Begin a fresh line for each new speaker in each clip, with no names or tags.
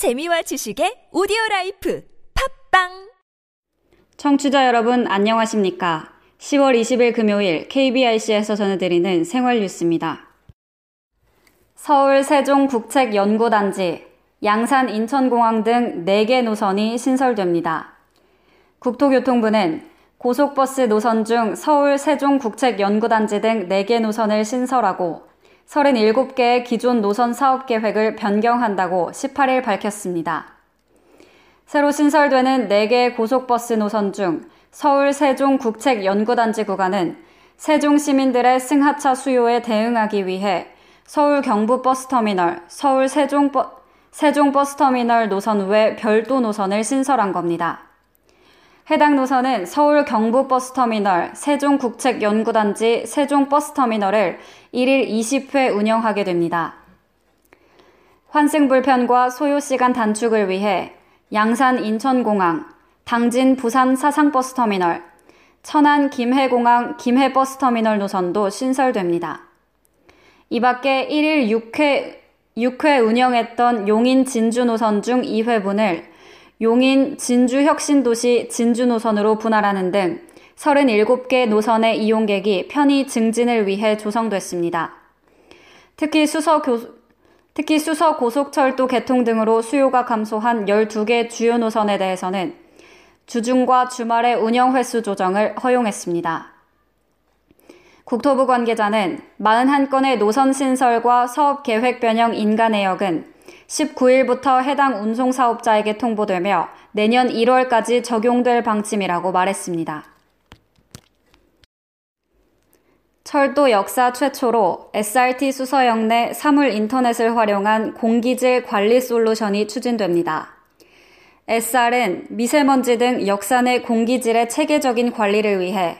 재미와 지식의 오디오 life 팟빵
청취자 여러분 안녕하십니까? 10월 20일 금요일 KBIC에서 전해드리는 생활 뉴스입니다. 서울 세종 국책연구단지, 양산 인천공항 등 4개 노선이 신설됩니다. 국토교통부는 고속버스 노선 중 서울 세종국책연구단지 등 4개 노선을 신설하고 37개의 기존 노선 사업 계획을 변경한다고 18일 밝혔습니다. 새로 신설되는 4개의 고속버스 노선 중 서울 세종 국책연구단지 구간은 세종 시민들의 승하차 수요에 대응하기 위해 서울 경부 버스터미널, 서울 세종 버, 세종 버스터미널 노선 외 별도 노선을 신설한 겁니다. 해당 노선은 서울 경부버스터미널, 세종국책연구단지 세종버스터미널을 1일 20회 운영하게 됩니다. 환승 불편과 소요시간 단축을 위해 양산 인천공항, 당진 부산 사상버스터미널, 천안 김해공항 김해버스터미널 노선도 신설됩니다. 이 밖에 1일 6회, 6회 운영했던 용인 진주 노선 중 2회분을 용인 진주혁신도시 진주 노선으로 분할하는 등 37개 노선의 이용객이 편의 증진을 위해 조성됐습니다. 특히 수서 교, 특히 수서 고속철도 개통 등으로 수요가 감소한 12개 주요 노선에 대해서는 주중과 주말의 운영 횟수 조정을 허용했습니다. 국토부 관계자는 41건의 노선 신설과 사업 계획 변형 인가 내역은 19일부터 해당 운송사업자에게 통보되며 내년 1월까지 적용될 방침이라고 말했습니다. 철도 역사 최초로 SRT 수서역 내 사물 인터넷을 활용한 공기질 관리 솔루션이 추진됩니다. SR은 미세먼지 등 역사 내 공기질의 체계적인 관리를 위해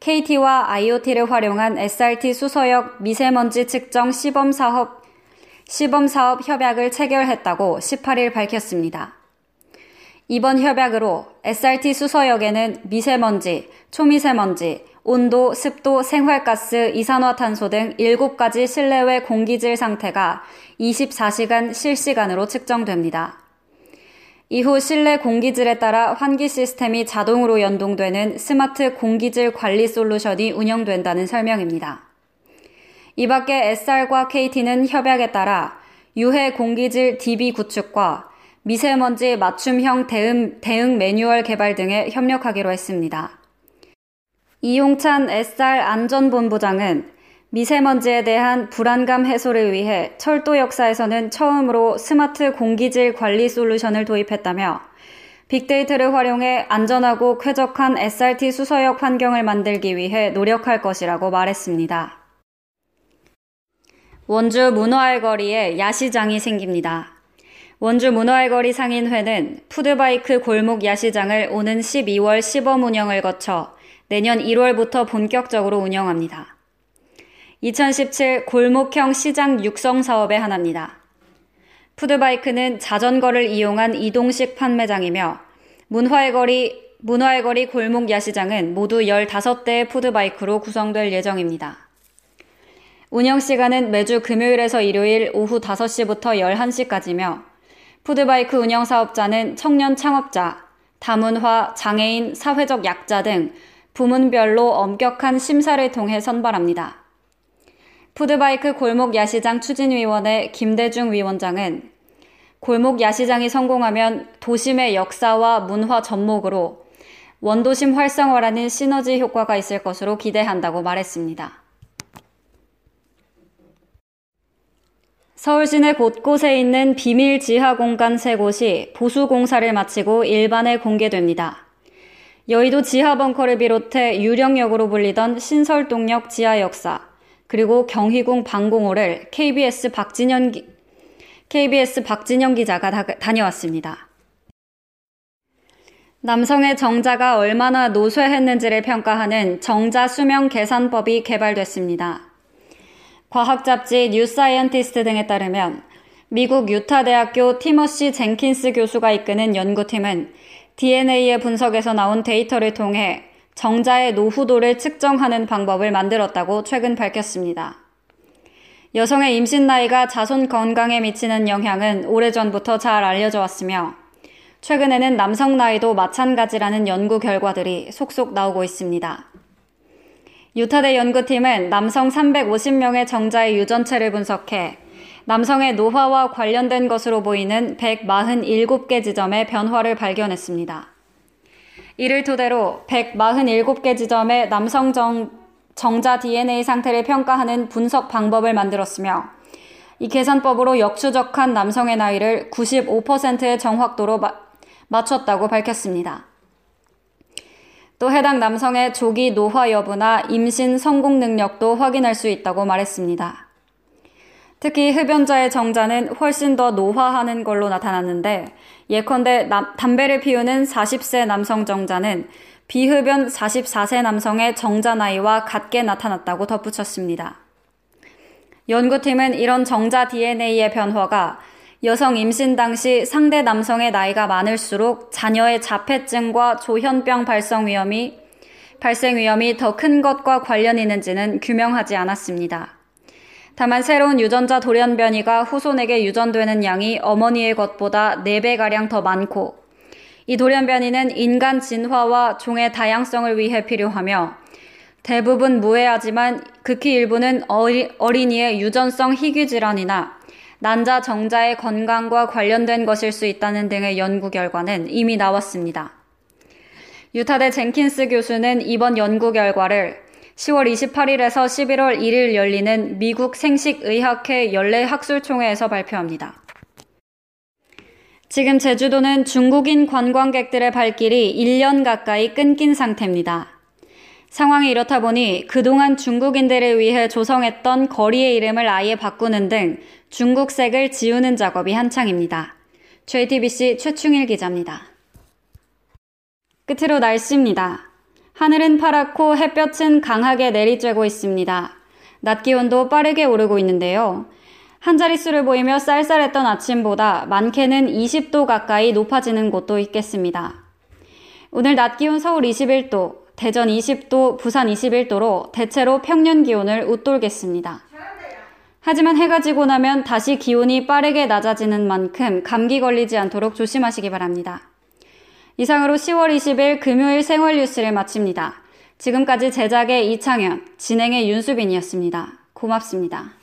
KT와 IoT를 활용한 SRT 수서역 미세먼지 측정 시범 사업 시범 사업 협약을 체결했다고 18일 밝혔습니다. 이번 협약으로 SRT 수서역에는 미세먼지, 초미세먼지, 온도, 습도, 생활가스, 이산화탄소 등 7가지 실내외 공기질 상태가 24시간 실시간으로 측정됩니다. 이후 실내 공기질에 따라 환기 시스템이 자동으로 연동되는 스마트 공기질 관리 솔루션이 운영된다는 설명입니다. 이 밖에 SR과 KT는 협약에 따라 유해 공기질 DB 구축과 미세먼지 맞춤형 대응, 대응 매뉴얼 개발 등에 협력하기로 했습니다. 이용찬 SR 안전본부장은 미세먼지에 대한 불안감 해소를 위해 철도 역사에서는 처음으로 스마트 공기질 관리 솔루션을 도입했다며 빅데이터를 활용해 안전하고 쾌적한 SRT 수서역 환경을 만들기 위해 노력할 것이라고 말했습니다. 원주 문화의 거리에 야시장이 생깁니다. 원주 문화의 거리 상인회는 푸드바이크 골목 야시장을 오는 12월 시범 운영을 거쳐 내년 1월부터 본격적으로 운영합니다. 2017 골목형 시장 육성 사업의 하나입니다. 푸드바이크는 자전거를 이용한 이동식 판매장이며 문화의 거리, 문화의 거리 골목 야시장은 모두 15대의 푸드바이크로 구성될 예정입니다. 운영 시간은 매주 금요일에서 일요일 오후 5시부터 11시까지며 푸드바이크 운영 사업자는 청년 창업자, 다문화, 장애인, 사회적 약자 등 부문별로 엄격한 심사를 통해 선발합니다. 푸드바이크 골목 야시장 추진위원회 김대중 위원장은 골목 야시장이 성공하면 도심의 역사와 문화 접목으로 원도심 활성화라는 시너지 효과가 있을 것으로 기대한다고 말했습니다. 서울 시내 곳곳에 있는 비밀 지하 공간 세 곳이 보수 공사를 마치고 일반에 공개됩니다. 여의도 지하 벙커를 비롯해 유령역으로 불리던 신설동역 지하 역사, 그리고 경희궁 방공호를 KBS 박진현 기, KBS 박진영 기자가 다, 다녀왔습니다. 남성의 정자가 얼마나 노쇠했는지를 평가하는 정자 수명 계산법이 개발됐습니다. 과학 잡지 New Scientist 등에 따르면 미국 유타 대학교 티머시 젠킨스 교수가 이끄는 연구팀은 DNA의 분석에서 나온 데이터를 통해 정자의 노후도를 측정하는 방법을 만들었다고 최근 밝혔습니다. 여성의 임신 나이가 자손 건강에 미치는 영향은 오래전부터 잘 알려져 왔으며 최근에는 남성 나이도 마찬가지라는 연구 결과들이 속속 나오고 있습니다. 유타대 연구팀은 남성 350명의 정자의 유전체를 분석해 남성의 노화와 관련된 것으로 보이는 147개 지점의 변화를 발견했습니다. 이를 토대로 147개 지점의 남성 정, 정자 DNA 상태를 평가하는 분석 방법을 만들었으며 이 계산법으로 역추적한 남성의 나이를 95%의 정확도로 마, 맞췄다고 밝혔습니다. 또 해당 남성의 조기 노화 여부나 임신 성공 능력도 확인할 수 있다고 말했습니다. 특히 흡연자의 정자는 훨씬 더 노화하는 걸로 나타났는데 예컨대 남, 담배를 피우는 40세 남성 정자는 비흡연 44세 남성의 정자 나이와 같게 나타났다고 덧붙였습니다. 연구팀은 이런 정자 DNA의 변화가 여성 임신 당시 상대 남성의 나이가 많을수록 자녀의 자폐증과 조현병 발생 위험이 발생 위험이 더 큰 것과 관련 있는지는 규명하지 않았습니다. 다만 새로운 유전자 돌연 변이가 후손에게 유전되는 양이 어머니의 것보다 4배 가량 더 많고 이 돌연 변이는 인간 진화와 종의 다양성을 위해 필요하며 대부분 무해하지만 극히 일부는 어린이의 유전성 희귀 질환이나 난자 정자의 건강과 관련된 것일 수 있다는 등의 연구 결과는 이미 나왔습니다. 유타대 젠킨스 교수는 이번 연구 결과를 10월 28일에서 11월 1일 열리는 미국 생식의학회 연례학술총회에서 발표합니다. 지금 제주도는 중국인 관광객들의 발길이 1년 가까이 끊긴 상태입니다. 상황이 이렇다 보니 그동안 중국인들을 위해 조성했던 거리의 이름을 아예 바꾸는 등 중국색을 지우는 작업이 한창입니다. JTBC 최충일 기자입니다. 끝으로 날씨입니다. 하늘은 파랗고 햇볕은 강하게 내리쬐고 있습니다. 낮 기온도 빠르게 오르고 있는데요. 한 자릿수를 보이며 쌀쌀했던 아침보다 많게는 20도 가까이 높아지는 곳도 있겠습니다. 오늘 낮 기온 서울 21도, 대전 20도, 부산 21도로 대체로 평년 기온을 웃돌겠습니다. 하지만 해가 지고 나면 다시 기온이 빠르게 낮아지는 만큼 감기 걸리지 않도록 조심하시기 바랍니다. 이상으로 10월 20일 금요일 생활 뉴스를 마칩니다. 지금까지 제작의 이창현, 진행의 윤수빈이었습니다. 고맙습니다.